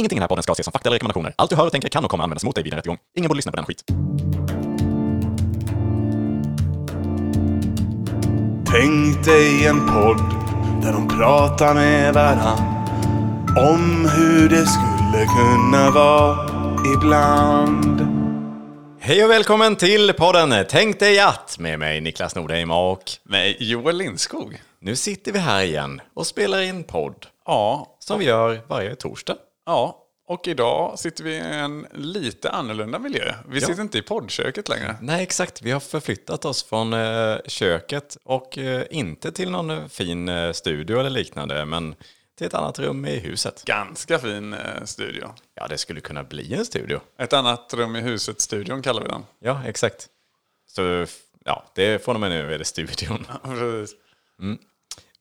Ingenting i den här podden ska ses som fakta eller rekommendationer. Allt du hör och tänker kan och kommer användas mot dig vid en rättegång. Ingen borde lyssna på den skit. Tänk dig en podd där de pratar med varann om hur det skulle kunna vara ibland. Hej och välkommen till podden Tänk dig att med mig Niklas Nordheim och Med Joel Lindskog. nu sitter vi här igen och spelar in podd Ja, som vi gör varje torsdag. Ja. Och idag sitter vi i en lite annorlunda miljö. Vi sitter inte i poddköket längre. Nej, exakt. Vi har förflyttat oss från eh, köket och eh, inte till någon eh, fin eh, studio eller liknande, men till ett annat rum i huset. Ganska fin studio. Ja, det skulle kunna bli en studio. Ett annat rum i huset-studion kallar vi den. Ja, exakt. Så ja, det från och med nu är det studion. Precis.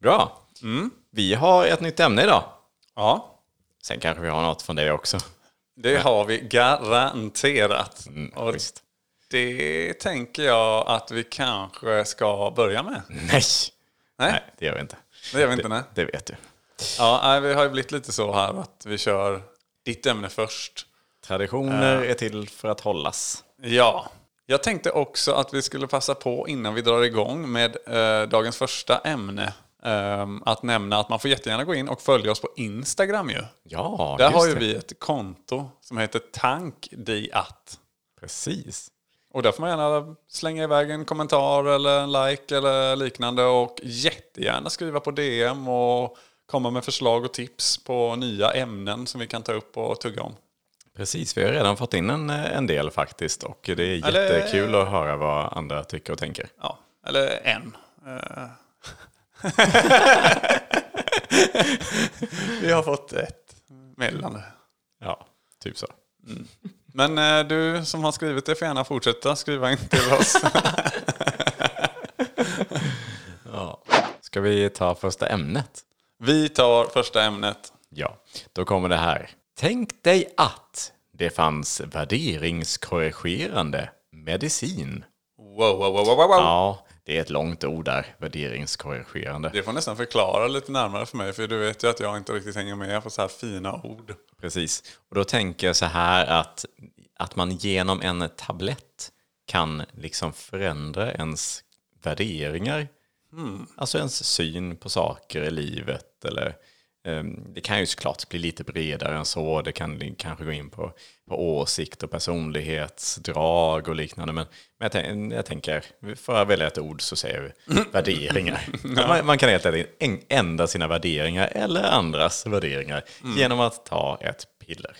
Bra. Vi har ett nytt ämne idag. Ja, Sen kanske vi har något från det också. det har vi garanterat. Och visst. det tänker jag att vi kanske ska börja med. Nej! Nej, Nej, det gör vi inte. det gör vi inte. Nej. Det vet du. Ja, nej, vi har ju blivit lite så här att vi kör ditt ämne först. Traditioner är till för att hållas. Ja, jag tänkte också att vi skulle passa på innan vi drar igång med eh, dagens första ämne. Ehm, att nämna att man får jättegärna gå in och följa oss på Instagram ju. Ja, Där har ju det. vi ett konto som heter tankdiat. Precis. Och där får man gärna slänga iväg en kommentar eller en like eller liknande och jättegärna skriva på DM och komma med förslag och tips på nya ämnen som vi kan ta upp och tugga om. Precis, vi har redan fått in en, en del faktiskt och det är Eller- jättekul att höra vad andra tycker och tänker. Ja, eller en. Vi har fått ett meddelande. Ja, typ så. Men eh, du som har skrivit det får gärna fortsätta skriva in till oss. Ja. Ska vi ta första ämnet? Vi tar första ämnet. Ja, då kommer det här. Tänk dig att det fanns värderingskorrigerande medicin. Wow, wow, wow, wow, wow. Ja, det är ett långt ord där, värderingskorrigerande. Det får nästan förklara lite närmare för mig för du vet ju att jag inte riktigt hänger med på så här fina ord. Precis. Och då tänker jag så här att, att man genom en tablett kan liksom förändra ens värderingar. Alltså ens syn på saker i livet. Eller, det kan ju såklart bli lite bredare än så. Det kan kanske gå in på, på åsikt och personlighetsdrag och liknande. Men, men jag, jag tänker, för att välja ett ord så säger vi värderingar. man, man kan helt enkelt en- ändra sina värderingar eller andras värderingar genom att ta ett piller.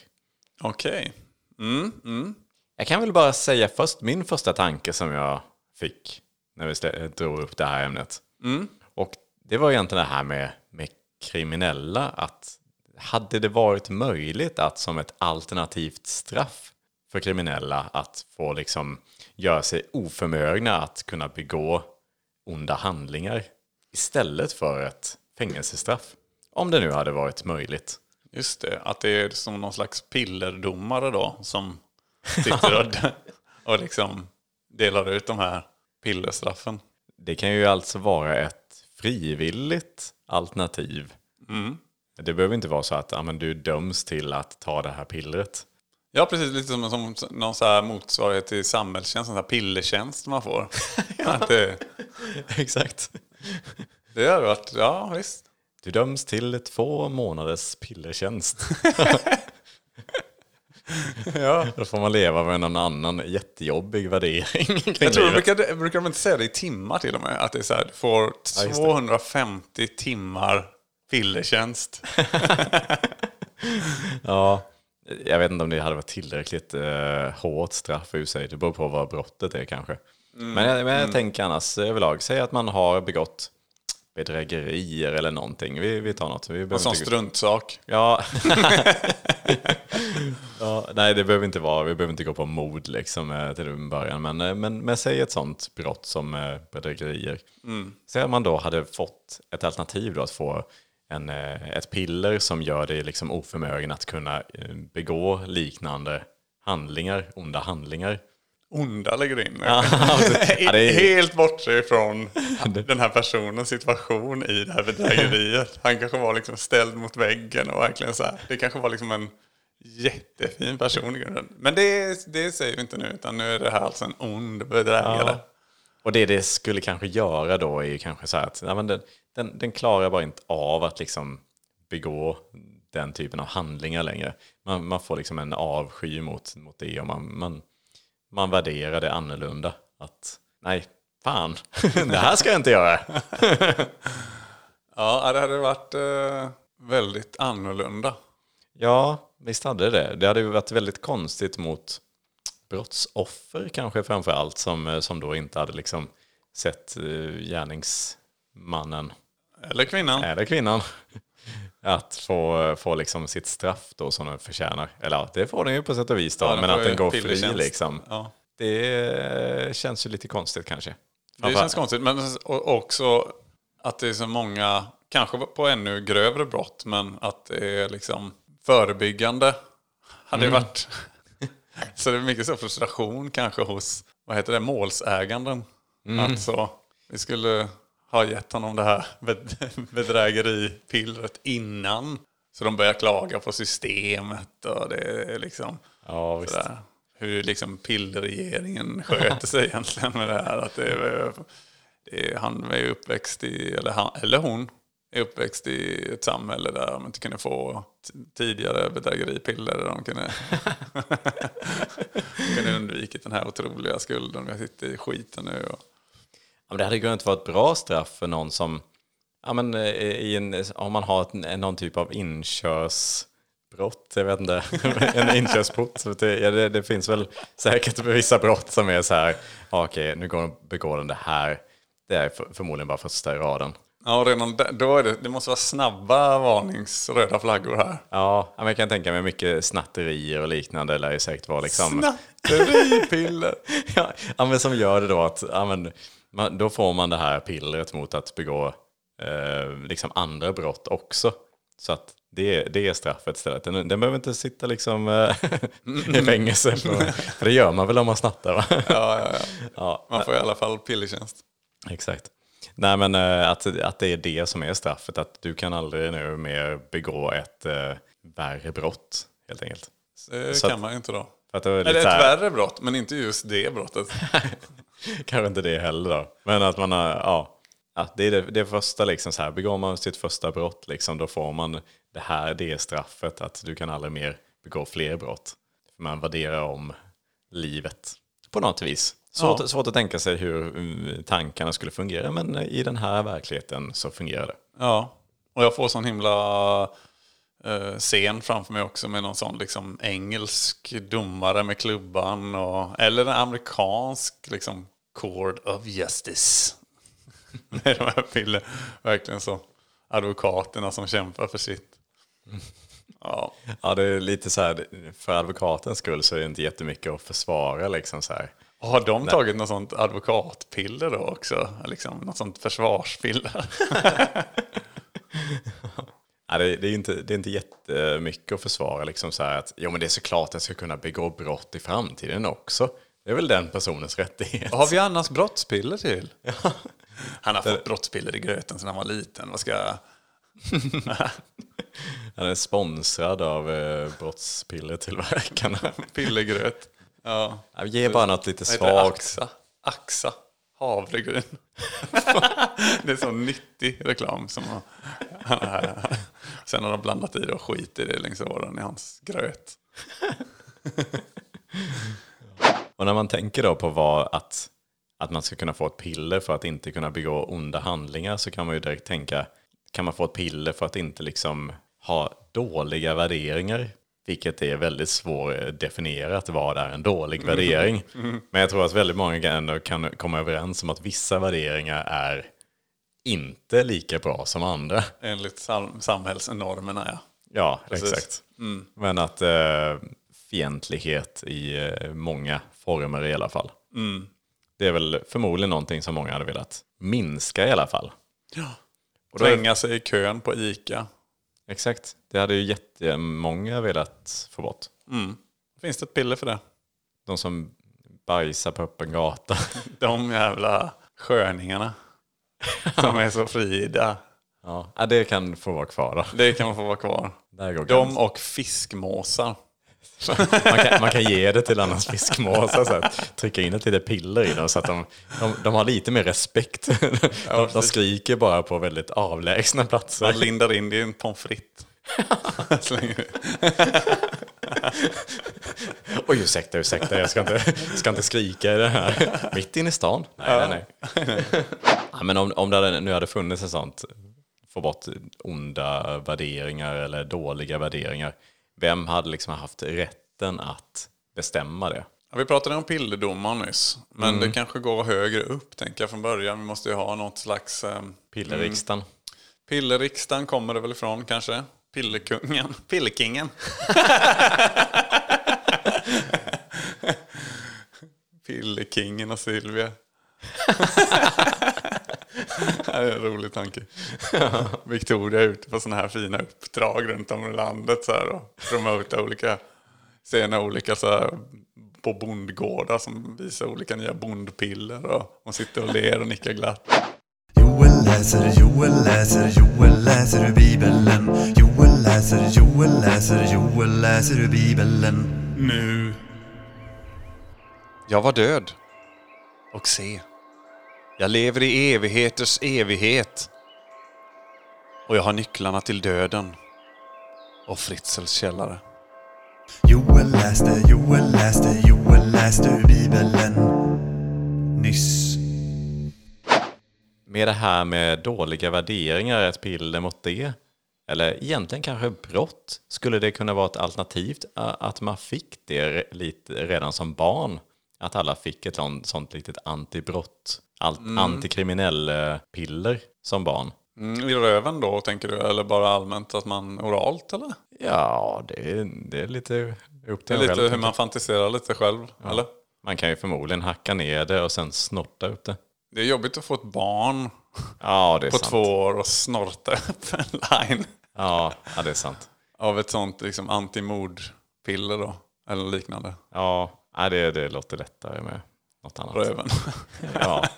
Okej. Mm, mm. Jag kan väl bara säga först min första tanke som jag fick när vi drog upp det här ämnet. Och det var egentligen det här med, med kriminella. Att hade det varit möjligt att som ett alternativt straff för kriminella att få liksom göra sig oförmögna att kunna begå onda handlingar istället för ett fängelsestraff. Om det nu hade varit möjligt. Just det, att det är som någon slags pillerdomare då som sitter och, och liksom delar ut de här pillerstraffen. Det kan ju alltså vara ett frivilligt alternativ. Det behöver inte vara så att ja, men du döms till att ta det här pillret. Ja, precis. Lite som, som någon så motsvarighet till samhällstjänst, sån här pillertjänst man får. det, Exakt. det har varit, ja visst. Du döms till två månaders pillertjänst. Ja. Då får man leva med någon annan jättejobbig värdering Jag tror, brukar, brukar de inte säga det i timmar till och med? Att det är så här, du får Ja, just det. 250 timmar pillertjänst. Ja, jag vet inte om det hade varit tillräckligt eh, hårt straff i sig. Det beror på vad brottet är kanske. Men, jag, men jag tänker annars överlag, säg att man har begått bedrägerier eller någonting. Vi, vi tar något. Vi En sån struntsak. Ja. ja. Nej, det behöver inte vara. Vi behöver inte gå på mord liksom eh, till början. Men, eh, men, men säg ett sånt brott som eh, bedrägerier. Säg att man då hade fått ett alternativ då att få en, ett piller som gör dig liksom oförmögen att kunna begå liknande handlingar, onda handlingar. Onda lägger du in. Ja, det är- Helt bortse ifrån den här personens situation i det här bedrägeriet. Han kanske var liksom ställd mot väggen och verkligen så här. Det kanske var liksom en jättefin person i grunden. Men det, det säger vi inte nu, utan nu är det här alltså en ond bedrägare. Ja. Och det det skulle kanske göra då är ju kanske så här att ja, men den, den, den klarar bara inte av att liksom begå den typen av handlingar längre. Man, man får liksom en avsky mot, mot det och man, man, man värderar det annorlunda. Att nej, fan, det här ska jag inte göra. Ja, det hade varit eh, väldigt annorlunda. Ja, visst hade det. Det hade ju varit väldigt konstigt mot brottsoffer kanske framför allt som, eh, som då inte hade liksom sett eh, gärningsmannen Eller kvinnan. eller kvinnan att få, få liksom sitt straff då som den förtjänar. Eller ja, det får den ju på sätt och vis då, Ja, men att den går fri liksom. Ja. Det känns ju lite konstigt kanske. Det känns konstigt, men också att det är så många, kanske på ännu grövre brott, men att det är liksom förebyggande. Hade Mm. varit. så det är mycket så frustration kanske hos, vad heter det, målsäganden. Mm. Alltså, vi skulle ha gett honom det här bed- bedrägeripillret innan. Så de börjar klaga på systemet och det är liksom Ja, sådär. Hur liksom pillerregeringen sköter sig egentligen med det här. Att det är, det är, han är uppväxt i, eller, han, eller hon är uppväxt i ett samhälle där de inte kunde få tidigare bedrägeripiller. Där de kunde, de kunde undvikit den här otroliga skulden. Vi sitter i skiten nu. Och, Ja, men det hade ju kunnat vara ett bra straff för någon som, ja, men, eh, i en, om man har ett, någon typ av inkörsbrott, jag vet inte, en inkörsport. Ja, det, det finns väl säkert vissa brott som är så här, ja, okej, nu går, begår den det här, det är för, förmodligen bara första raden. Ja, och redan där, då är det, det måste vara snabba varningsröda flaggor här. Ja, men jag kan tänka mig mycket snatterier och liknande lär ju säkert vara liksom... Snatteripiller! ja, men som gör det då att ja, men, man, då får man det här pillret mot att begå eh, liksom andra brott också. Så att det, det är straffet istället. Den, den behöver inte sitta liksom eh, i fängelse. För, för det gör man väl om man snattar va? ja, ja, ja. ja, Man får i alla fall pillertjänst. exakt. Nej men eh, att, att det är det som är straffet. Att du kan aldrig nu mer begå ett eh, värre brott helt enkelt. Det Så kan att- man inte då. För att det är Eller ett här- värre brott, men inte just det brottet. Kanske inte det heller då. Men att man har, ja. Att det är det, det första liksom så här, begår man sitt första brott liksom, då får man det här, det är straffet, att du kan aldrig mer begå fler brott. För man värderar om livet på något vis. Svårt, Ja. svårt att tänka sig hur mm, tankarna skulle fungera, men i den här verkligheten så fungerar det. Ja, och jag får sån himla eh, scen framför mig också med någon sån liksom engelsk domare med klubban. Och, eller en amerikansk liksom court of justice. med de här piller, verkligen så. Advokaterna som kämpar för sitt. Ja, Ja, det är lite så här, för advokatens skull så är det inte jättemycket att försvara liksom så här. Har de tagit något sånt advokatpiller då också? Liksom, något sånt försvarspiller? Ja, det, det, är inte, det är inte jättemycket att försvara. Liksom så att, jo, men det är såklart att jag ska kunna begå brott i framtiden också. Det är väl den personens rättighet. Har vi annars brottspiller till? Han har fått brottspiller i gröten sedan han var liten. Vad ska. Han är sponsrad av eh, brottspillertillverkarna. Pillergröt. Ja. Ge bara något lite svagt. Axa. Axa. Havregryn. det är så nyttig reklam. Som har, sen har de blandat i det och skit i det längs åren i hans gröt. Och när man tänker då på vad att, att man ska kunna få ett piller för att inte kunna begå onda handlingar så kan man ju direkt tänka, kan man få ett piller för att inte liksom ha dåliga värderingar? Vilket är väldigt svårdefinierat, vad är en dålig värdering? Men jag tror att väldigt många ändå kan komma överens om att vissa värderingar är inte lika bra som andra. Enligt sam- samhällsnormerna ja. Ja, Precis. exakt. Men att eh, fientlighet i eh, många former i alla fall. Det är väl förmodligen någonting som många hade velat minska i alla fall. Och Tränga sig i kön på ICA. Exakt. Det hade ju jättemånga velat få bort. Finns det ett piller för det? De som bajsar på öppen gata. De jävla sköningarna. Som är så frida. ja, det kan få vara kvar då. Det kan man få vara kvar. Där går De gränsen. och fiskmåsar. Man kan, man kan ge det till annans fiskmåsar, så att trycka in ett litet piller i dem så att de, de, de har lite mer respekt. De, de skriker bara på väldigt avlägsna platser. Man lindar in det i en pommes frites. Oj, ursäkta, ursäkta, jag ska inte, ska inte skrika i det här. Mitt inne i stan? Nej, nej, nej. Ja, men om, om det hade, nu hade funnits ett sånt, få bort onda värderingar eller dåliga värderingar, vem hade liksom haft rätten att bestämma det? Ja, vi pratade om pillerdomar nyss. Men Mm. det kanske går högre upp tänker jag från början. Vi måste ju ha något slags... Eh, Pillerriksdagen. pillerriksdagen kommer det väl ifrån kanske? Pillerkungen. Pillerkingen. Pillerkingen och Silvia. det är en rolig tanke. Victoria är ute på sådana här fina uppdrag runt om i landet så här, och promota olika, sena olika så här, på bondgårdar som visar olika nya bondpiller och hon sitter och ler och nickar glatt. Joel läser, Joel läser, Joel läser ur Bibeln. Joel läser, Joel läser, Joel läser ur Bibeln. Nu. Jag var död. Och se. Jag lever i evigheters evighet. Och jag har nycklarna till döden. Och Fritzels källare. Joel läste, Joel läste, Joel läste ur Bibeln. Nyss. Med det här med dåliga värderingar, ett piller mot det, eller egentligen kanske brott, skulle det kunna vara ett alternativ att man fick det lite redan som barn? Att alla fick ett sånt, sånt litet antibrott, alt, antikriminell eh, piller som barn? Mm, I röven då tänker du? Eller bara allmänt att man oralt eller? Ja, det är, det är lite upp Det till är en lite själv. hur man fantiserar lite själv. Eller? Man kan ju förmodligen hacka ner det och sen snorta upp det. Det är jobbigt att få ett barn Ja, det är på sant. två år och snorta upp en line. Ja, ja, det är sant. Av ett sånt liksom antimordpiller då. Eller liknande. Ja, ja, det, det låter lättare med något annat. Röven. Ja,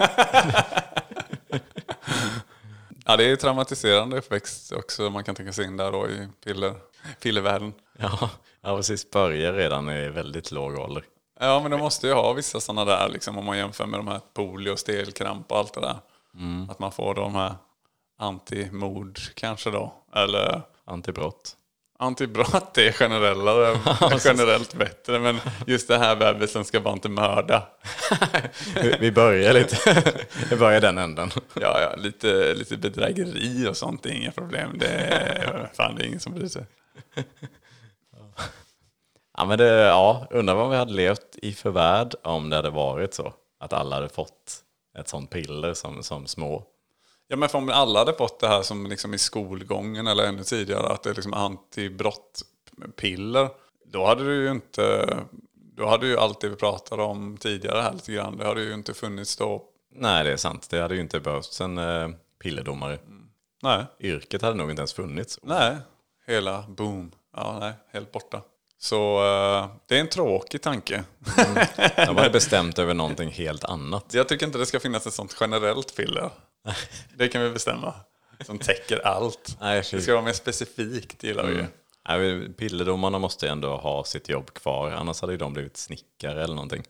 Ja, det är traumatiserande uppväxt också. Man kan tänka sig in där då i piller, pillervärlden. ja, ja, precis. Börjar redan i väldigt låg ålder. Ja, men de måste ju ha vissa sådana där, liksom, om man jämför med de här polio, stelkramp och allt det där. Att man får de här antimord kanske då. Eller Antibrott. Antibrott är generellare, generellt bättre. Men just det här bebisen ska bara inte mörda. Vi- Vi börjar lite, vi börjar den änden. Ja, ja, lite, lite bedrägeri och sånt är inga problem. Det är, fan, det är ingen som bryr sig. Ja, men det, ja, undrar vad vi hade levt i för värld om det hade varit så. Att alla hade fått ett sånt piller som, som små. Ja, men för om alla hade fått det här som liksom i skolgången eller ännu tidigare, att det är liksom antibrottpiller, då hade det ju inte, då hade ju allt det vi pratade om tidigare här lite grann, det hade ju inte funnits då. Nej, det är sant. Det hade ju inte behövts en eh, pillerdomare. Nej, Yrket hade nog inte ens funnits. nej, hela boom, ja nej, helt borta. Så eh, det är en tråkig tanke. De hade bestämt över någonting helt annat. Jag tycker inte det ska finnas ett sånt generellt piller. Det kan vi bestämma. Som täcker allt. Nej, Det ska vara mer specifikt gillar vi ju. Nej, men pillerdomarna måste ändå ha sitt jobb kvar, annars hade ju de blivit snickare eller någonting.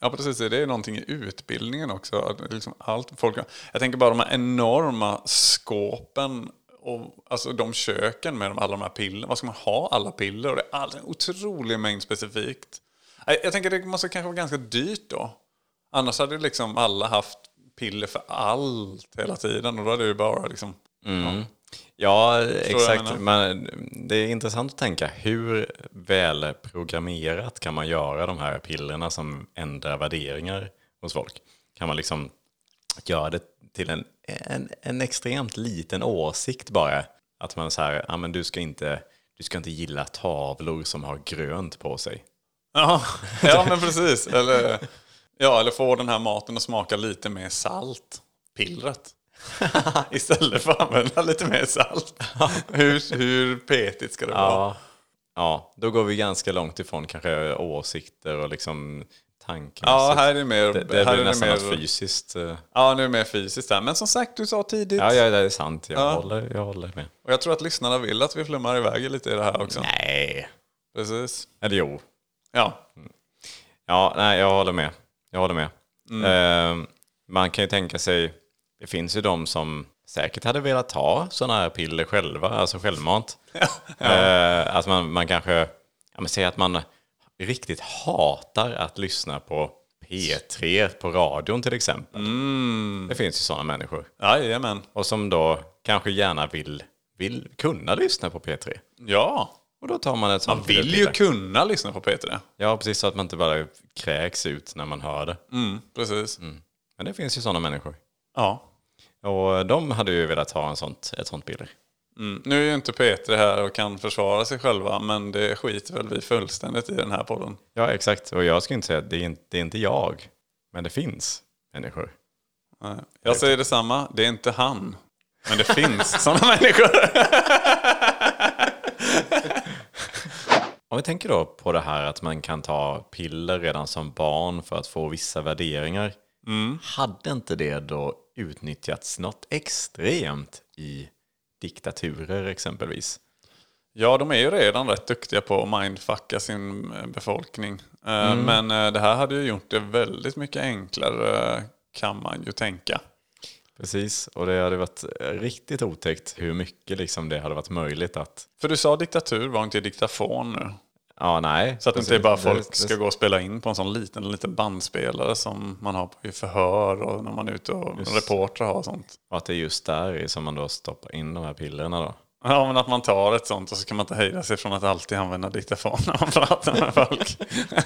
Ja precis, det är någonting i utbildningen också. Att Liksom allt folk, jag tänker bara de här enorma skåpen och alltså de köken med de, alla de här pillerna. Vad ska man ha alla piller? Och det är all, en otrolig mängd specifikt. Jag, jag tänker det måste kanske vara ganska dyrt då. Annars hade liksom alla haft piller för allt hela tiden. Och då hade det ju bara liksom... Ja. Ja, jag exakt. Men det är intressant att tänka hur väl programmerat kan man göra de här pillerna som ändrar värderingar hos folk? Kan man liksom göra det till en, en, en extremt liten åsikt bara? Att man säger, ja men du ska inte, du ska inte gilla tavlor som har grönt på sig. Ja, ja men precis. Eller, ja, eller få den här maten att smaka lite mer salt. Pillret. Istället för att använda lite mer salt. Hur, hur petigt ska det vara? Ja, ja, då går vi ganska långt ifrån kanske åsikter och liksom tankemässigt. Ja, här är det mer... det, det här blir är det nästan mer, något fysiskt. eh, Ja, nu är det mer fysiskt här. Men som sagt, du sa tidigt. Ja, ja, det är sant. Jag, Ja. håller, jag håller med. Och jag tror att lyssnarna vill att vi flummar iväg lite i det här också. Nej. Precis. Eller jo. Ja. Ja, nej, jag håller med. Jag håller med. Eh, man kan ju tänka sig, det finns ju de som säkert hade velat ta sådana här piller själva, alltså självmant. Eh, att man, man kanske, ja men säg att man riktigt hatar att lyssna på P3 på radion till exempel. Det finns ju sådana människor. Jajamän. Och som då kanske gärna vill, vill kunna lyssna på P3. Ja. Och då tar man ett sånt Man vill ju kunna lyssna på P3. Ja, precis så att man inte bara kräks ut när man hör det. Mm, precis. Men det finns ju sådana människor. Ja. Och de hade ju velat ha en sånt, ett sånt piller. Mm. Nu är ju inte P3 här och kan försvara sig själva, men det skiter väl vi fullständigt i den här podden. Ja, exakt. Och jag skulle inte säga att det är inte, det är inte jag. Men det finns människor. Nej. Jag säger detsamma, det är inte han. Men det finns sådana människor. Om vi tänker då på det här att man kan ta piller redan som barn för att få vissa värderingar. Hade inte det då utnyttjats något extremt i diktaturer exempelvis? Ja, de är ju redan rätt duktiga på att mindfucka sin eh, befolkning. Eh, Men eh, det här hade ju gjort det väldigt mycket enklare kan man ju tänka. Precis, och det hade varit riktigt otäckt hur mycket liksom det hade varit möjligt att... För du sa diktatur, var inte diktafon nu? Ja, nej. Så att inte precis. är bara folk ska gå och spela in på en sån liten, liten bandspelare som man har i förhör och när man är ute och reportrar har och sånt. Och att det är just där som man då stoppar in de här pillerna då. Ja, men att man tar ett sånt och så kan man inte hejda sig från att alltid använda diktafon när man pratar med folk.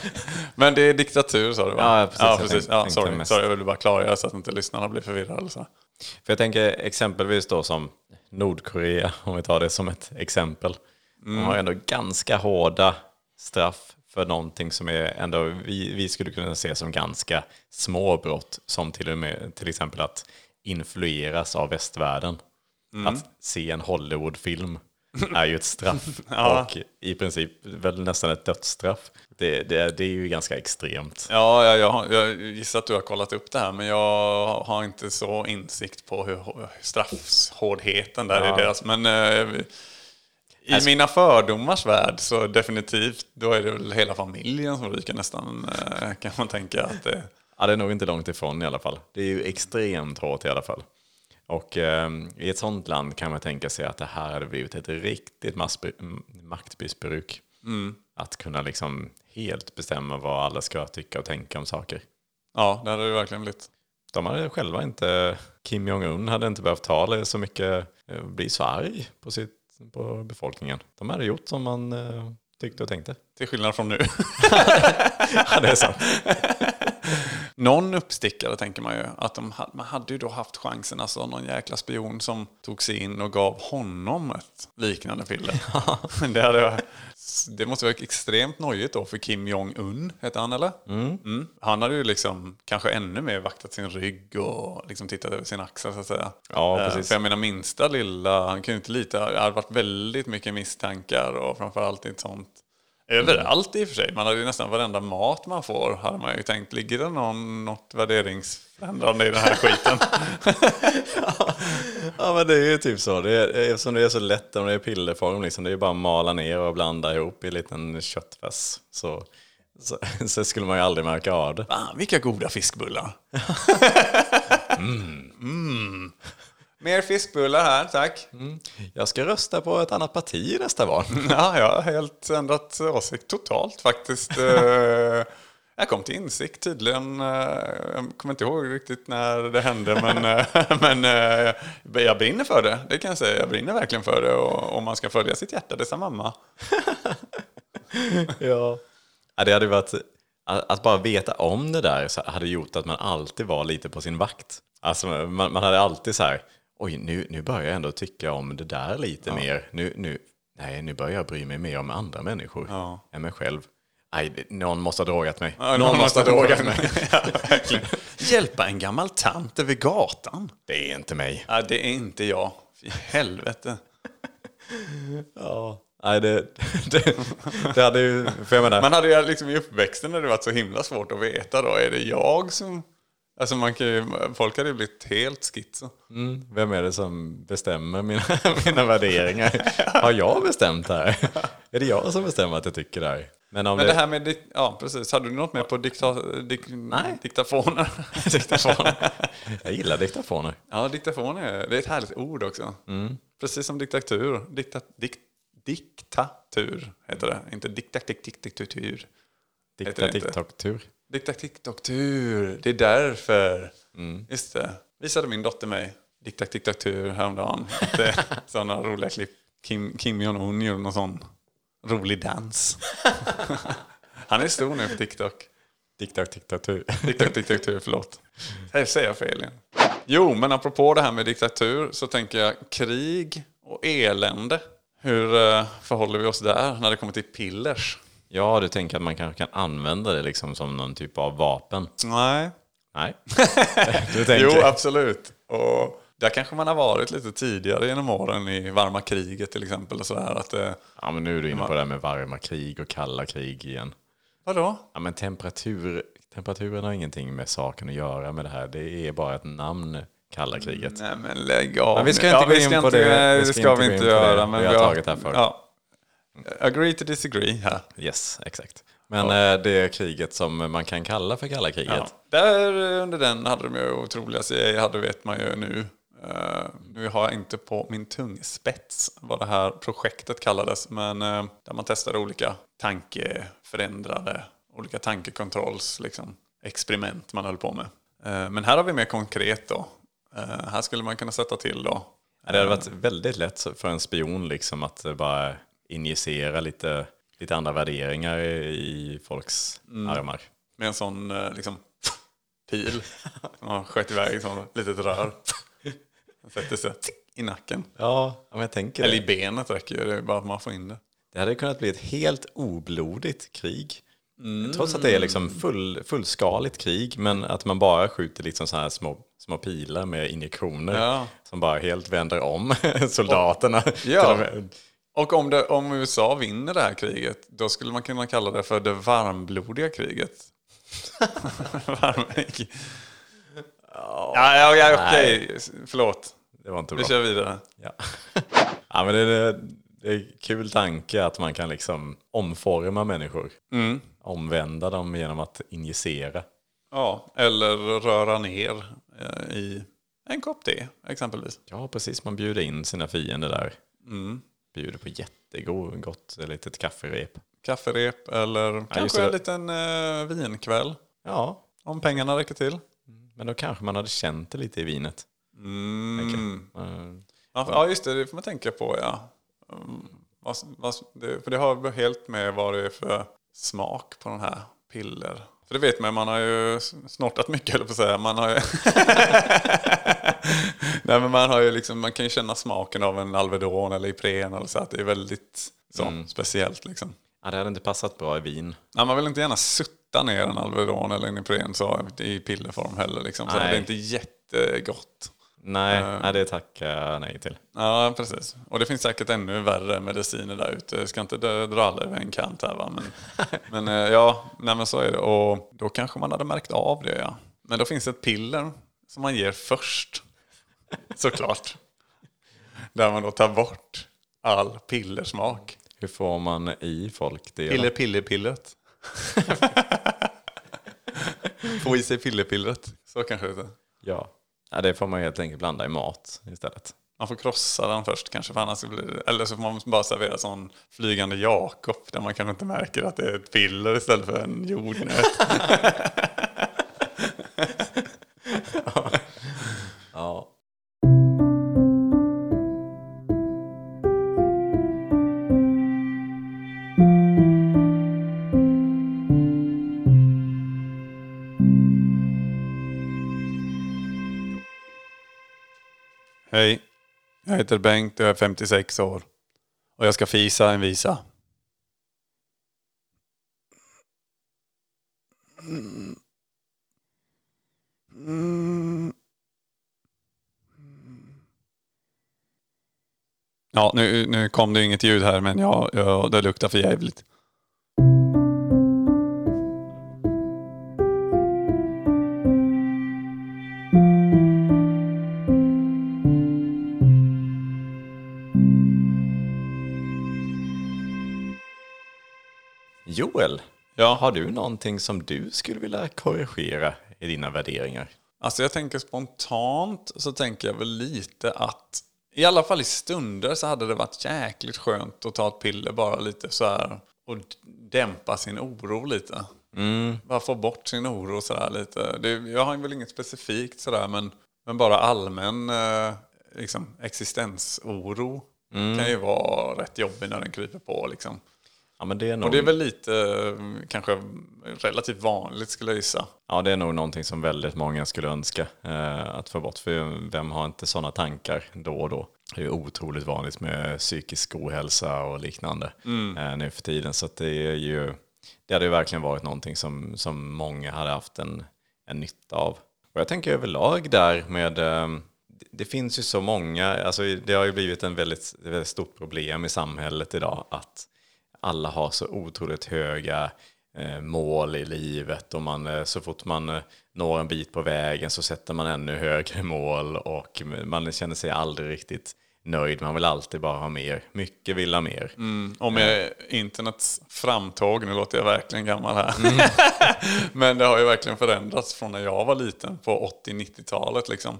men det är diktatur sa du va? Ja, precis. Ja, Jag precis. tänkte- Ja, sorry. sorry, jag ville bara klargöra så att inte lyssnarna blir förvirrade. Så. För jag tänker exempelvis då som Nordkorea, om vi tar det som ett exempel. De har ändå ganska hårda straff för någonting som är ändå, vi, vi skulle kunna se som ganska små brott. Som till och med till exempel att influeras av västvärlden. Att se en Hollywoodfilm är ju ett straff. Och i princip väl nästan ett dödsstraff. Det, det, det är ju ganska extremt. Ja, ja jag, har- jag gissar att du har kollat upp det här men jag har inte så insikt på hur straffhårdheten där är deras. Men eh, i Alltså- mina fördomars värld så definitivt, då är det väl hela familjen som ryker nästan eh, kan man tänka att det Ja, det är nog inte långt ifrån i alla fall. Det är ju extremt hårt i alla fall. Och eh, i ett sånt land kan man tänka sig att det här hade blivit ett riktigt maktmissbruk. Att kunna liksom helt bestämma vad alla ska tycka och tänka om saker. Ja, det hade det verkligen blivit. De hade själva inte, Kim Jong-Un hade inte behövt ta det så mycket, eh, bli så arg på, sitt, på befolkningen. De hade gjort som man eh, tyckte och tänkte. Till skillnad från nu. Ja, det är sant. Någon uppstickare tänker man ju. Att de, man hade ju då haft chansen, alltså någon jäkla spion som tog sig in och gav honom ett liknande piller. Men det, hade, det måste vara extremt nojigt då för Kim Jong-Un, heter han eller? Mm. Han hade ju liksom kanske ännu mer vaktat sin rygg och liksom tittat över sin axel så att säga. Ja, Eh, precis. För jag menar minsta lilla, han kunde inte lita, det hade varit väldigt mycket misstankar och framförallt i ett sånt Överallt i och för sig. Man hade ju nästan varenda mat man får hade man ju tänkt, ligger det någon, något värderingsförändrande i den här skiten? Ja men det är ju typ så. Det är, eftersom det är så lätt om det är pillerform liksom. Det är ju bara att mala ner och blanda ihop i en liten köttfärs. Så, så, så skulle man ju aldrig märka av det. Fan, vilka goda fiskbullar. mm. Mer fiskbullar här, tack. Jag ska rösta på ett annat parti i nästa val. Ja, jag har helt ändrat åsikt totalt faktiskt. Eh, Jag kom till insikt tydligen. eh, Jag kommer inte ihåg riktigt när det hände, men, eh, men jag brinner för det. Det kan jag säga. Jag brinner verkligen för det. Och om man ska följa sitt hjärta, det sa mamma. ja. ja. Det hade varit... Att bara veta om det där hade gjort att man alltid var lite på sin vakt. Alltså man, man hade alltid så här, oj nu, nu börjar jag ändå tycka om det där lite mer. Nu, nu, nej, nu börjar jag bry mig mer om andra människor Ja. än mig själv. Nej, någon måste ha drogat mig. Ja, någon måste ha drogat mig. ja. Hjälpa en gammal tant över gatan. Det är inte mig. Ja, det är inte jag. Fy helvete. Ja. Nej, det, det, det hade ju... För jag menar, Man hade ju liksom i uppväxten när det varit så himla svårt att veta då. Är det jag som Alltså man kan ju, folk hade ju blivit helt schizo. Mm, vem är det som bestämmer mina, mina värderingar? Har jag bestämt det här? Är det jag som bestämmer att jag tycker det här? Men om Men det här med, ja precis, hade du något mer på dikta, dik, Nej. diktafoner? diktafoner. Jag gillar diktafoner. ja, diktafon är, det är ett härligt ord också. Precis som diktatur. Dikta, dik, diktatur heter det, inte diktat, dik, dik, diktatur. Dikta det? TikTok-tur. Diktaktikdoktur, det är därför. Just det. Visade min dotter mig Diktaktikdoktur häromdagen. Sådana roliga klipp. Kim, Kim Jong-Un gjorde någon sån rolig dans. Han är stor nu på TikTok. Diktak diktatur. Diktaktikdoktur, förlåt. Jag säger fel igen. Jo, men apropå det här med diktatur så tänker jag krig och elände. Hur eh, förhåller vi oss där när det kommer till pillers? Ja, du tänker att man kanske kan använda det liksom som någon typ av vapen? Nej. Nej. Du tänker... Jo, absolut. Och där kanske man har varit lite tidigare genom åren i varma kriget till exempel. Och sådär, att, eh, Ja, men nu är du inne på det här med varma krig och kalla krig igen. vadå? Ja, men temperatur, temperaturen har ingenting med saken att göra med det här. Det är bara ett namn, kalla kriget. Nej men lägg av. Men vi ska inte gå vi in på det. Det ska vi gå inte göra. Men Vi har tagit det här förr. Ja. Agree to disagree här. Yes, exakt. Men eh, det kriget som man kan kalla för kalla kriget. Ja. Där eh, under den hade de ju otroliga CIA, hade vet man ju nu. Eh, nu har jag inte på min tungspets vad det här projektet kallades. Men eh, där man testade olika tankeförändrade, olika tankekontrolls liksom, experiment man höll på med. Eh, men här har vi mer konkret då. Här skulle man kunna sätta till då. Ja, Det hade varit väldigt lätt för en spion liksom att bara injicera lite, lite andra värderingar i folks armar. Med en sån eh, liksom, pil. Som har sköt iväg som ett litet rör. Sätter sig i nacken. Ja, men jag tänker Eller i benet räcker ju. Det är bara att man får in det. Det hade kunnat bli ett helt oblodigt krig. Trots att det är liksom full, fullskaligt krig, men att man bara skjuter liksom så här små, små pilar med injektioner Ja. som bara helt vänder om soldaterna. Ja. Och om, det, om USA vinner det här kriget, då skulle man kunna kalla det för det varmblodiga kriget. Varm... ja, ja, ja, okej. Förlåt. Det var inte Vi bra. kör vidare. Ja. ja, men det är, det är en kul tanke att man kan liksom omforma människor. Omvända dem genom att injicera. Ja, eller röra ner eh, i en kopp te, exempelvis. Ja, precis. Man bjuder in sina fiender där. Bjuder på jättegott litet kafferep. Kafferep eller kanske det. en liten eh, vinkväll. Ja, Om pengarna räcker till. men då kanske man hade känt det lite i vinet. Mm. Eh, Ja, ja, just det. Det får man tänka på, ja. Mm, för det har helt med vad det är för smak på den här piller. För det vet man, man har ju snortat mycket, eller på att säga. Man har ju... Nej, men man har ju liksom, man kan ju känna smaken av en Alvedon eller Ipren eller så. Att det är väldigt så, speciellt liksom. Ja, det hade inte passat bra i vin. Nej, man vill inte gärna sutta ner en Alvedon eller en Ipren så, i pillerform heller. Liksom. Så Nej. det är inte jättegott. Nej, Eh. nej det tackar jag nej till. Ja, precis. Och det finns säkert ännu värre mediciner där ute. Jag ska inte dra alla över en kant här va. Men, men eh, ja, nej, men så är det. Och då kanske man hade märkt av det ja. Men då finns det ett piller som man ger först. Såklart. Där man då tar bort all pillersmak. Hur får man i folk det? Piller, piller, pillret. Få i sig pillerpillret. Så kanske det heter. Ja. ja, det får man helt enkelt blanda i mat istället. Man får krossa den först kanske, för annars blir eller så får man bara servera sån flygande Jakob där man kanske inte märker att det är ett piller istället för en jordnöt. heter Bengt och jag är 56 år. Och jag ska fisa en visa. Ja, nu, nu kom det inget ljud här men ja, ja det luktar för jävligt. Joel, Ja. har du någonting som du skulle vilja korrigera i dina värderingar? Alltså jag tänker spontant så tänker jag väl lite att i alla fall i stunder så hade det varit jäkligt skönt att ta ett piller bara lite så här och dämpa sin oro lite. Bara få bort sin oro så där lite. Det, jag har väl inget specifikt sådär men, men bara allmän eh, liksom, existensoro kan ju vara rätt jobbig när den kryper på liksom. Ja, men det är nog, Och det är väl lite eh, kanske relativt vanligt skulle jag gissa. ja, det är nog någonting som väldigt många skulle önska eh, att få bort. För vem har inte sådana tankar då och då? Det är otroligt vanligt med psykisk ohälsa och liknande eh, nu för tiden. Så det är ju, det hade ju verkligen varit någonting som, som många hade haft en, en nytta av. Och jag tänker överlag där med, eh, det- finns ju så många, alltså det har ju blivit en väldigt, väldigt stort problem i samhället idag att alla har så otroligt höga eh, mål i livet och man, eh, så fort man eh, når en bit på vägen så sätter man ännu högre mål och man känner sig aldrig riktigt nöjd. Man vill alltid bara ha mer. Mycket vill ha mer. Och med internets framtåg, nu låter jag verkligen gammal här. Men det har ju verkligen förändrats från när jag var liten på 80-90-talet. Liksom.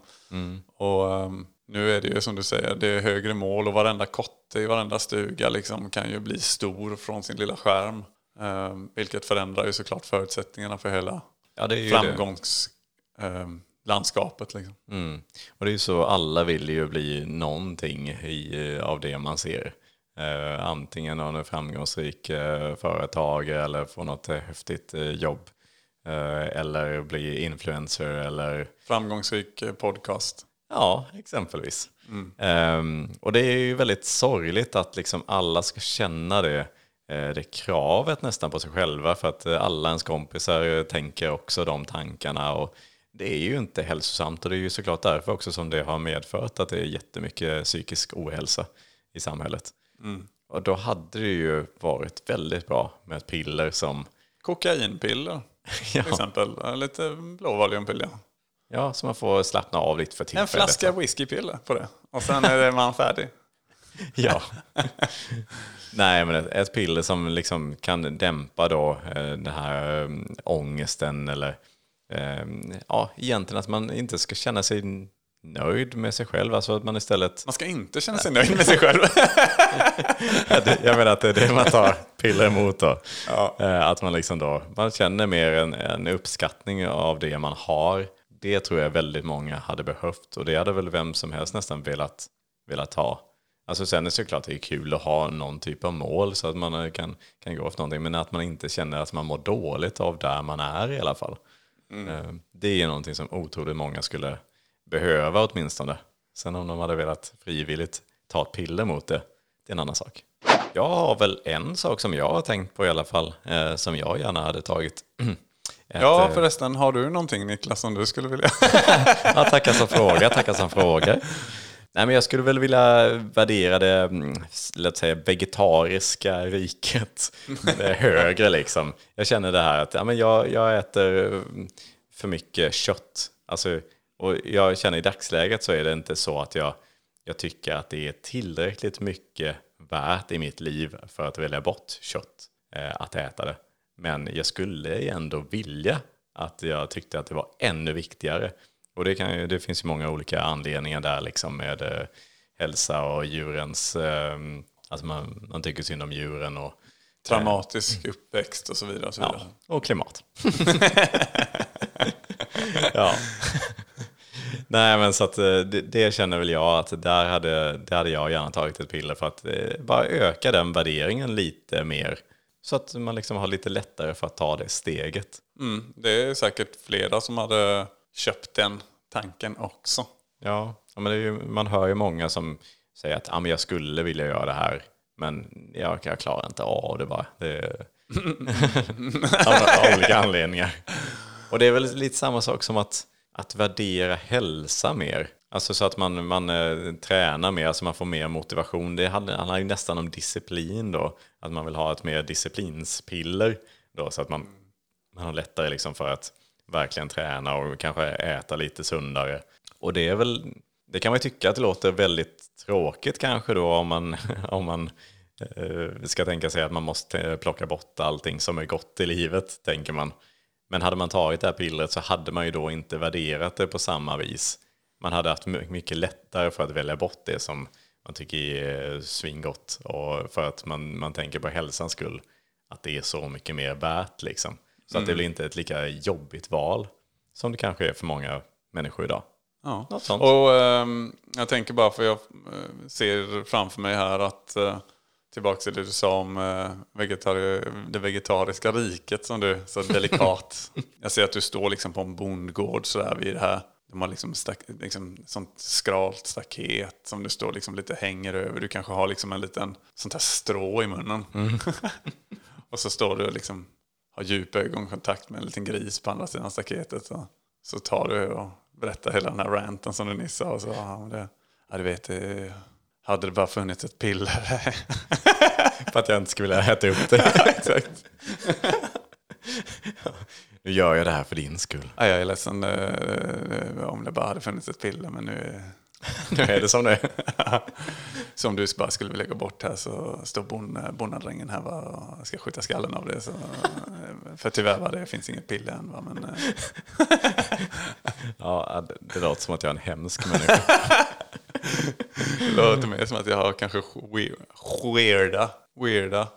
Och ehm, nu är det ju som du säger, det är högre mål och varenda kotte i varenda stuga liksom, kan ju bli stor från sin lilla skärm. Ehm, vilket förändrar ju såklart förutsättningarna för hela Ja, framgångslandskapet. Liksom. Mm. Och det är ju så, alla vill ju bli någonting i, av det man ser. Eh, antingen av en framgångsrik eh, företagare eller få något eh, häftigt eh, jobb. Eh, eller bli influencer eller Framgångsrik eh, podcast. Ja, exempelvis. Ehm, och det är ju väldigt sorgligt att liksom alla ska känna det, eh, det kravet nästan på sig själva för att eh, alla ens kompisar eh, tänker också de tankarna. Och det är ju inte hälsosamt och det är ju såklart därför också som det har medfört att det är jättemycket psykisk ohälsa i samhället. Och då hade det ju varit väldigt bra med ett piller som, Kokainpiller till ja, exempel. Eh, Lite blåvaliumpiller. Ja, som man får slappna av lite för En tillfället. flaska whiskypiller på det. Och sen är man färdig. Ja. Nej, men ett, ett piller som liksom kan dämpa då eh, den här eh, ångesten eller eh, ja, egentligen att man inte ska känna sig nöjd med sig själv. Alltså att man istället, Man ska inte känna sig nöjd med sig själv. jag menar att det är det man tar piller emot då. Ja. Eh, Att man liksom då, man känner mer en, en uppskattning av det man har. Det tror jag väldigt många hade behövt och det hade väl vem som helst nästan velat, velat ha. Alltså sen är det såklart det är kul att ha någon typ av mål så att man eh, kan, kan gå efter någonting. Men att man inte känner att man mår dåligt av där man är i alla fall. Eh, Det är någonting som otroligt många skulle behöva åtminstone. Sen om de hade velat frivilligt ta ett piller mot det, det är en annan sak. Jag har väl en sak som jag har tänkt på i alla fall, eh, som jag gärna hade tagit. Ett, Ja, eh, förresten, har du någonting Niklas som du skulle vilja? Ja, tackar som frågar, tackar som frågar. Nej, men jag skulle väl vilja värdera det, mm, låt säga, vegetariska riket eh, högre liksom. Jag känner det här att ja, men jag, jag äter mm, för mycket kött. Alltså, och jag känner i dagsläget så är det inte så att jag, jag tycker att det är tillräckligt mycket värt i mitt liv för att välja bort kött, eh, att äta det. Men jag skulle ändå vilja att jag tyckte att det var ännu viktigare. Och det, kan det finns ju många olika anledningar där liksom med eh, hälsa och djurens, eh, alltså man, man tycker synd om djuren och, Traumatisk uppväxt och så vidare. Och så vidare. ja, och klimat. ja. Nej men så att eh, det, det känner väl jag att där hade, där hade jag gärna tagit ett piller för att eh, bara öka den värderingen lite mer. Så att man liksom har lite lättare för att ta det steget. Mm, det är säkert flera som hade köpt den tanken också. Ja, men ju, man hör ju många som säger att ah, men jag skulle vilja göra det här, men jag, jag klarar inte av det bara. Det av olika anledningar. Och det är väl lite samma sak som att, att värdera hälsa mer. Alltså så att man, man eh, tränar mer, så man får mer motivation. Det handlar, handlar ju nästan om disciplin då. Att man vill ha ett mer disciplinspiller då, så att man, man har lättare liksom för att verkligen träna och kanske äta lite sundare. Och det är väl, det kan man ju tycka att det låter väldigt tråkigt kanske då om man, om man eh, ska tänka sig att man måste plocka bort allting som är gott i livet, tänker man. Men hade man tagit det här pillret så hade man ju då inte värderat det på samma vis. Man hade haft my- mycket lättare för att välja bort det som man tycker är svingott och för att man, man tänker på hälsans skull att det är så mycket mer värt liksom. Så att det blir inte ett lika jobbigt val som det kanske är för många människor idag. Ja. Något sånt. Och ehm, jag tänker bara för jag eh, ser framför mig här att uh, tillbaka till det du sa om uh, vegetari- det vegetariska riket som du så delikat. jag ser att du står liksom på en bondgård sådär vid det här. De har liksom, stack, liksom sånt skralt staket som du står liksom lite hänger över. Du kanske har liksom en liten sånt här strå i munnen. och så står du och liksom har djup ögonkontakt med en liten gris på andra sidan staketet. Och så tar du och berättar hela den här ranten som du nyss sa. Och så, ja, det, ja, du vet, det, hade det bara funnits ett piller. För att jag inte skulle vilja äta upp det. Exakt. Nu gör jag det här för din skull. Ja, jag är ledsen eh, om det bara hade funnits ett piller. Men nu, Nu är det som det är. så om du bara skulle vilja gå bort här så står bon, bonnadrängen här va, och ska skjuta skallen av det. Så, eh, för tyvärr va, det finns inget piller än. Va, men, eh, Ja, det, låter som att jag är en hemsk människa. Det låter mer som att jag har kanske we- weirda, weirda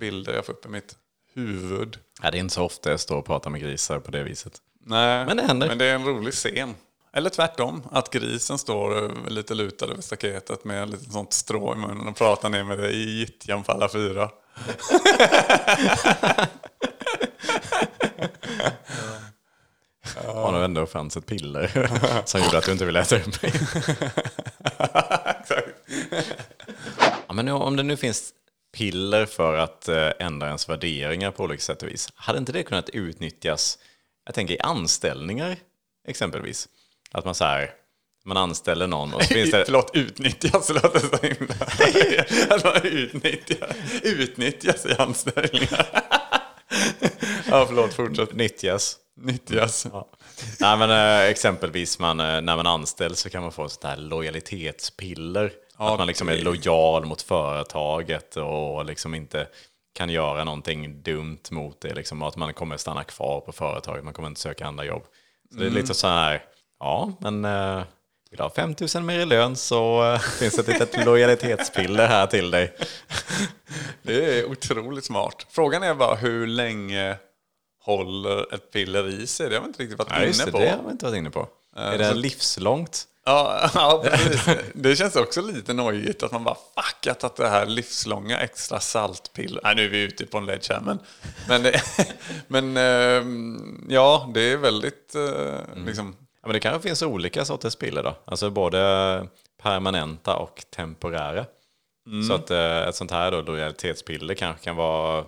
bilder jag får upp i mitt huvud. Ja, det är inte så ofta jag står och pratar med grisar på det viset. Nej, Men det händer. Men det är en rolig scen. Eller tvärtom, att grisen står eh, lite lutad över staketet med lite sånt strå i munnen och pratar ner med dig i gyttjan på alla fyra. Har nog ändå fanns ett piller som gjorde att du inte ville äta upp mig. Ja, men om det nu finns piller för att eh, ändra ens värderingar på olika sätt och vis, hade inte det kunnat utnyttjas, jag tänker i anställningar exempelvis? Att man så här, man anställer någon och så finns det... Förlåt, utnyttjas låter så himla... Att man utnyttjar, utnyttjas i anställningar. ja, förlåt, fortsätt. Nyttjas. Nyttjas. Ja. Nej, men, eh, exempelvis man, eh, när man anställs så kan man få sånt här lojalitetspiller. Att man liksom är lojal mot företaget och liksom inte kan göra någonting dumt mot det. Liksom, att man kommer stanna kvar på företaget, man kommer inte söka andra jobb. Så det är lite så här, ja, men eh, vill du ha 5 000 mer i lön så eh, finns det ett litet lojalitetspiller här till dig. Det är otroligt smart. Frågan är bara hur länge håller ett piller i sig? Det har vi inte riktigt varit Ja, just inne på. det har vi inte varit inne på. Är det så- livslångt? Ja, ja, precis. Det känns också lite nojigt att man bara fuck, jag har tagit det här livslånga extra saltpiller. Nej, nu är vi ute på en ledge här, men, men, det, men ehm, ja, det är väldigt eh, liksom, Ja, men det kanske finns olika sorters piller då. Alltså både permanenta och temporära. Så att eh, ett sånt här då, lojalitetspiller kanske kan vara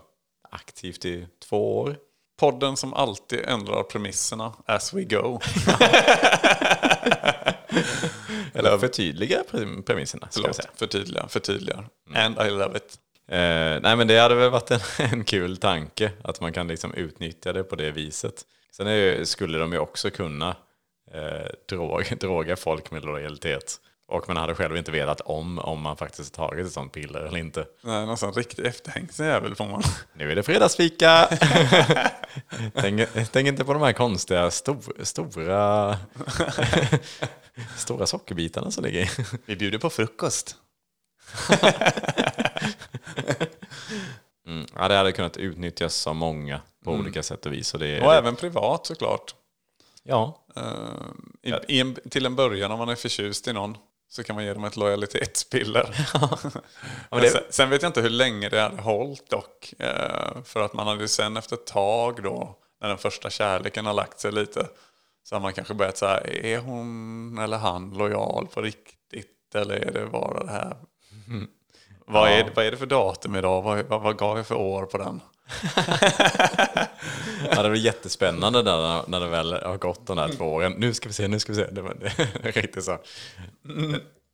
aktivt i två år. podden som alltid ändrar premisserna as we go. Eller förtydliga pre- premisserna, Förlåt, säga. förtydligar, förtydligar. And I love it. Eh, nej, men det hade väl varit en, en kul tanke att man kan liksom utnyttja det på det viset. Sen är, skulle de ju också kunna eh, droga, droga folk med lojalitet. Och man hade själv inte vetat om om man faktiskt tagit ett sånt piller eller inte. Nej, någon sån riktig efterhängsen jävel får man. Nu är det fredagsfika! tänk, tänk inte på de här konstiga stor, stora, stora sockerbitarna som ligger i. Vi bjuder på frukost. Mm. Ja, det hade kunnat utnyttjas av många på olika sätt och vis. Och det, Och det, även privat såklart. Ja, Eh, i, i en, till en början om man är förtjust i någon så kan man ge dem ett lojalitetspiller. Men det- sen, sen vet jag inte hur länge det hade hållit dock. Eh, för att man hade sen efter ett tag då, när den första kärleken har lagt sig lite, så har man kanske börjat så här, är hon eller han lojal på riktigt? Eller är det bara det här? Vad, är, vad är det för datum idag? Vad, vad, vad gav jag för år på den? ja, det var jättespännande där, när det väl har gått de där två åren. Nu ska vi se, nu ska vi se. Det var det riktigt så.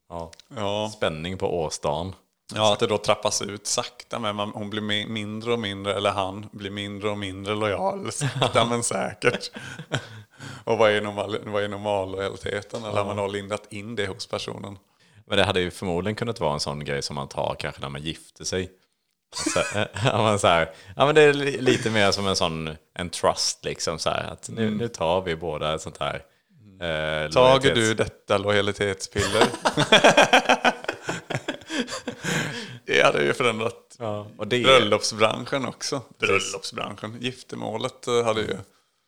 Ja. Ja. Spänning på årsdagen. Ja, att det då trappas ut sakta. Men man, hon blir mi- mindre och mindre, eller han blir mindre och mindre lojal. Sakta men säkert. Och vad är, normal, vad är normallojaliteten? Eller har man då lindat in det hos personen? Men det hade ju förmodligen kunnat vara en sån grej som man tar kanske när man gifter sig. Så, ja, men så här, ja, men det är li- lite mer som en sån en trust liksom. Så här, att nu, nu tar vi båda ett sånt här. Eh, Tager du detta lojalitetspiller? det hade ju förändrat Ja, och det, bröllopsbranschen också. Bröllopsbranschen. Giftermålet eh, hade ju...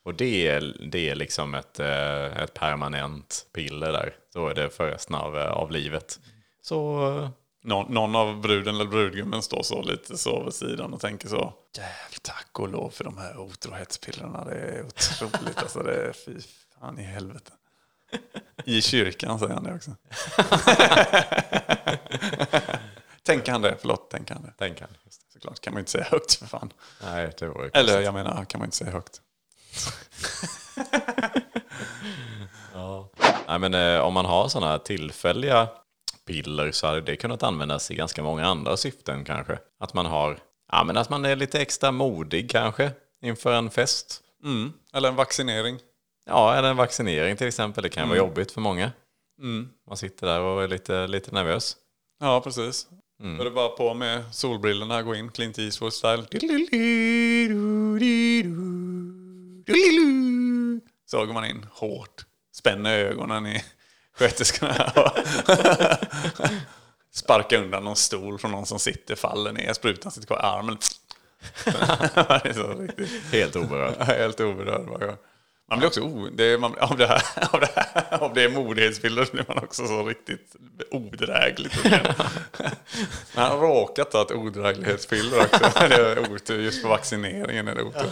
och det, är, det är liksom ett, eh, ett permanent piller där. Så är det för resten av, eh, av livet. Så eh, Någon, någon av bruden eller brudgummen står så lite så vid sidan och tänker så. Jävlar, tack och lov för de här otrohetspillerna. Det är otroligt. alltså, det är fy fan i helvete. I kyrkan säger han det också. tänker han det? Förlåt, tänker han det? tänk han. Just det. Såklart kan man inte säga högt för fan. Nej, det vore Eller jag menar, kan man inte säga högt. Nej, men eh, om man har sådana här tillfälliga piller så hade det kunnat användas i ganska många andra syften kanske. Att man har, ja men att man är lite extra modig kanske inför en fest. Mm. Eller en vaccinering. Ja, eller en vaccinering till exempel. Det kan vara jobbigt för många. Man sitter där och är lite, lite nervös. Ja, precis. Då är det bara på med solbrillorna, gå in, Clint Eastwood-style. Så går man in hårt, spänner ögonen i sköterskorna och sparkar undan någon stol från någon som sitter, faller ner, sprutan sitter kvar i armen. Helt oberörd. Helt oberörd. Man blir också o, det, är- man, av, det här, av, det här, av det modighetsbilder blir man också så riktigt odräglig. Man har råkat ta ett odräglighetspiller också. Det är otur, just på vaccineringen är det otur.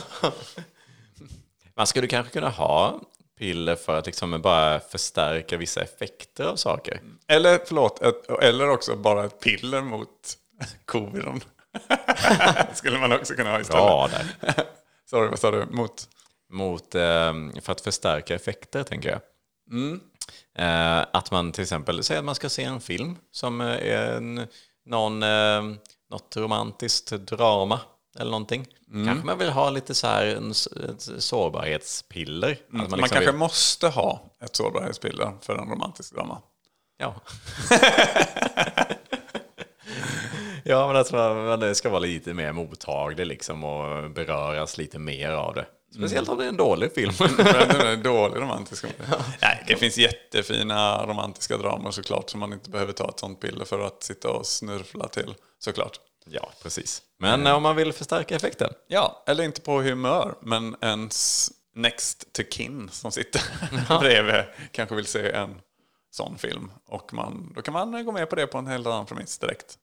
Man skulle kanske kunna ha piller för att liksom bara förstärka vissa effekter av saker. Eller förlåt, ett, eller också bara ett piller mot covid. skulle man också kunna ha istället. Ja, där. Sorry, vad sa du? Mot? Mot, eh, för att förstärka effekter tänker jag. Eh, att man till exempel, säger att man ska se en film som eh, är en, någon, eh, något romantiskt drama eller någonting. Kanske man vill ha lite så här en, ett sårbarhetspiller. Att Man, liksom kanske vill- måste ha ett sårbarhetspiller för en romantisk drama. Ja. ja, men att man, man det ska vara lite mer mottaglig liksom och beröras lite mer av det. Speciellt om det är en dålig film. En dålig romantisk komedi. Nej, det finns jättefina romantiska dramer såklart som man inte behöver ta ett sånt piller för att sitta och snurfla till. Såklart. Ja, precis. Men eh, om man vill förstärka effekten. Ja, eller inte på humör, men ens next to kin som sitter bredvid kanske vill se en sån film. Och man, då kan man gå med på det på en helt annan premiss direkt.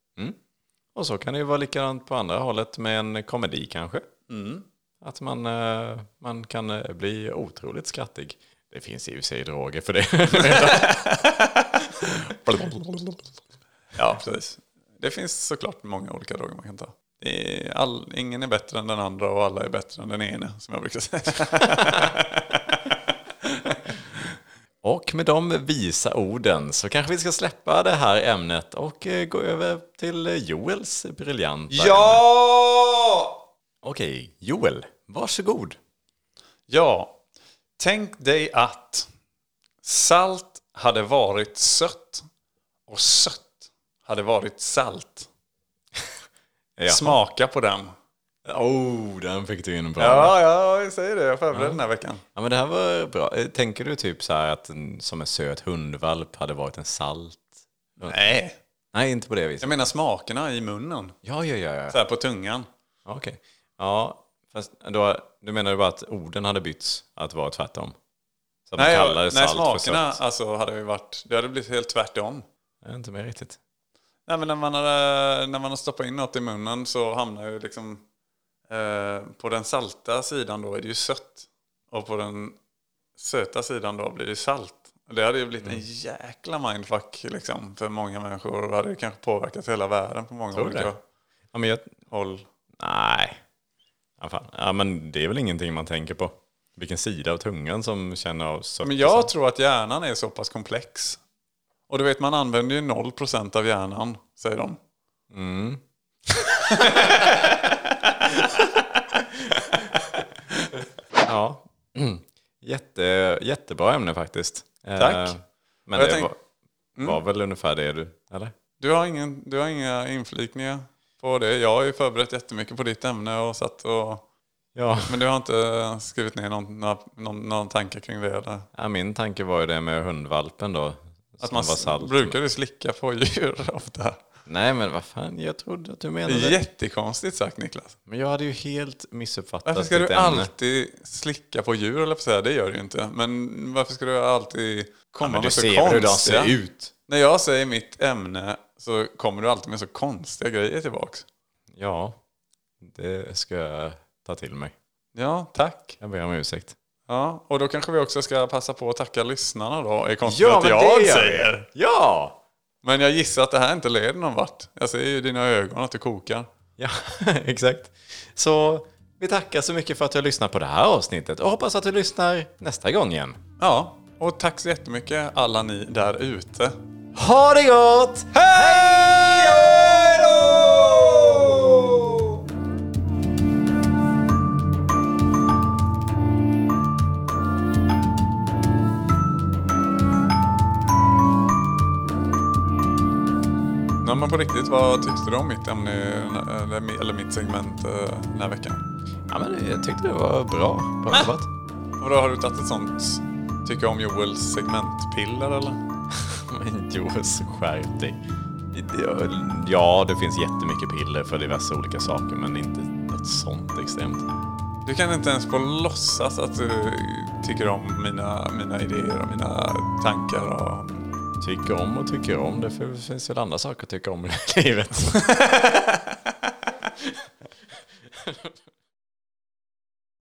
Och så kan det ju vara likadant på andra hållet med en komedi kanske. Att man, eh, man kan eh, bli otroligt skrattig. Det finns i och för sig droger för det. Ja, precis. Det finns såklart många olika droger man kan ta. Är all, ingen är bättre än den andra och alla är bättre än den ene, som jag brukar säga. Och med de visa orden så kanske vi ska släppa det här ämnet och eh, gå över till Joels briljanta. Ja! Okej, Joel, varsågod. Ja, tänk dig att salt hade varit sött och sött hade varit salt. Ja. Smaka på den. Oh, den fick du in bra. Ja, ja, jag säger det. Jag förberedde den här veckan. Ja, men det här var bra. Eh, Tänker du typ så här att en, som en söt hundvalp hade varit en salt? Nej. Nej, inte på det viset. Jag menar smakerna i munnen. Ja, ja, ja. ja. Så här på tungan. Okej. Ja, fast då, du menar ju bara att orden hade bytts, att vara tvärtom? Så att Nej, man jag, kallar det nej salt smakerna för sött? alltså, hade ju varit... Det hade blivit helt tvärtom. Det är inte mer riktigt. Nej, men när, man hade, när man har stoppat in något i munnen så hamnar ju liksom... Eh, på den salta sidan då är det ju sött. Och på den söta sidan då blir det salt. Det hade ju blivit en Mm. jäkla mindfuck liksom, för många människor. Det hade ju kanske påverkat hela världen på många Tror olika det? Ja, men jag, håll. nej. Ja, fan. ja, men det är väl ingenting man tänker på. Vilken sida av tungan som känner av sött Men jag tror att hjärnan är så pass komplex. Och du vet, man använder ju 0% av hjärnan, säger de. Ja. Jätte, jättebra ämne faktiskt. Tack. Eh, Men det tänk- var, var väl ungefär det du, eller? Du har, ingen, du har inga inflikningar på det. Jag har ju förberett jättemycket på ditt ämne och satt och... Ja. Men du har inte skrivit ner någon, någon, någon, någon tanke kring det? Eller? ja, min tanke var ju det med hundvalpen då. Att man salt. brukar du slicka på djur ofta? Nej men vad fan, jag trodde att du menade Det är jättekonstigt sagt Niklas. Men jag hade ju helt missuppfattat Varför ska du ämne. alltid slicka på djur eller på säga? Det gör du ju inte. Men varför ska du alltid komma du med så ser hur de konstiga... ser ut. När jag säger mitt ämne så kommer du alltid med så konstiga grejer tillbaks. Ja, det ska jag ta till mig. Ja, tack. Jag ber om ursäkt. Ja, och då kanske vi också ska passa på att tacka lyssnarna då. Är konstigt att jag säger. Ja! Men jag gissar att det här inte leder någon vart. Jag ser ju i dina ögon att du kokar. Ja, exakt. Så vi tackar så mycket för att du har lyssnat på det här avsnittet och hoppas att du lyssnar nästa gång igen. Ja, och tack så jättemycket alla ni där ute. Ha det gott! Hej då! Ja, men på riktigt, vad tyckte du om mitt ämne, eller, mitt segment eh, den här veckan? Ja, men jag tyckte det var bra. Bra jobbat. Och då har du tagit ett sånt tycker om Joels segmentpiller eller? Men Joels, skärp dig. Ja, det finns jättemycket piller för diverse olika saker, men inte något sånt extremt. Du kan inte ens få låtsas att du tycker om mina, mina idéer och mina tankar. Och... Tycker om och tycker om, det finns väl andra saker att tycka om i livet.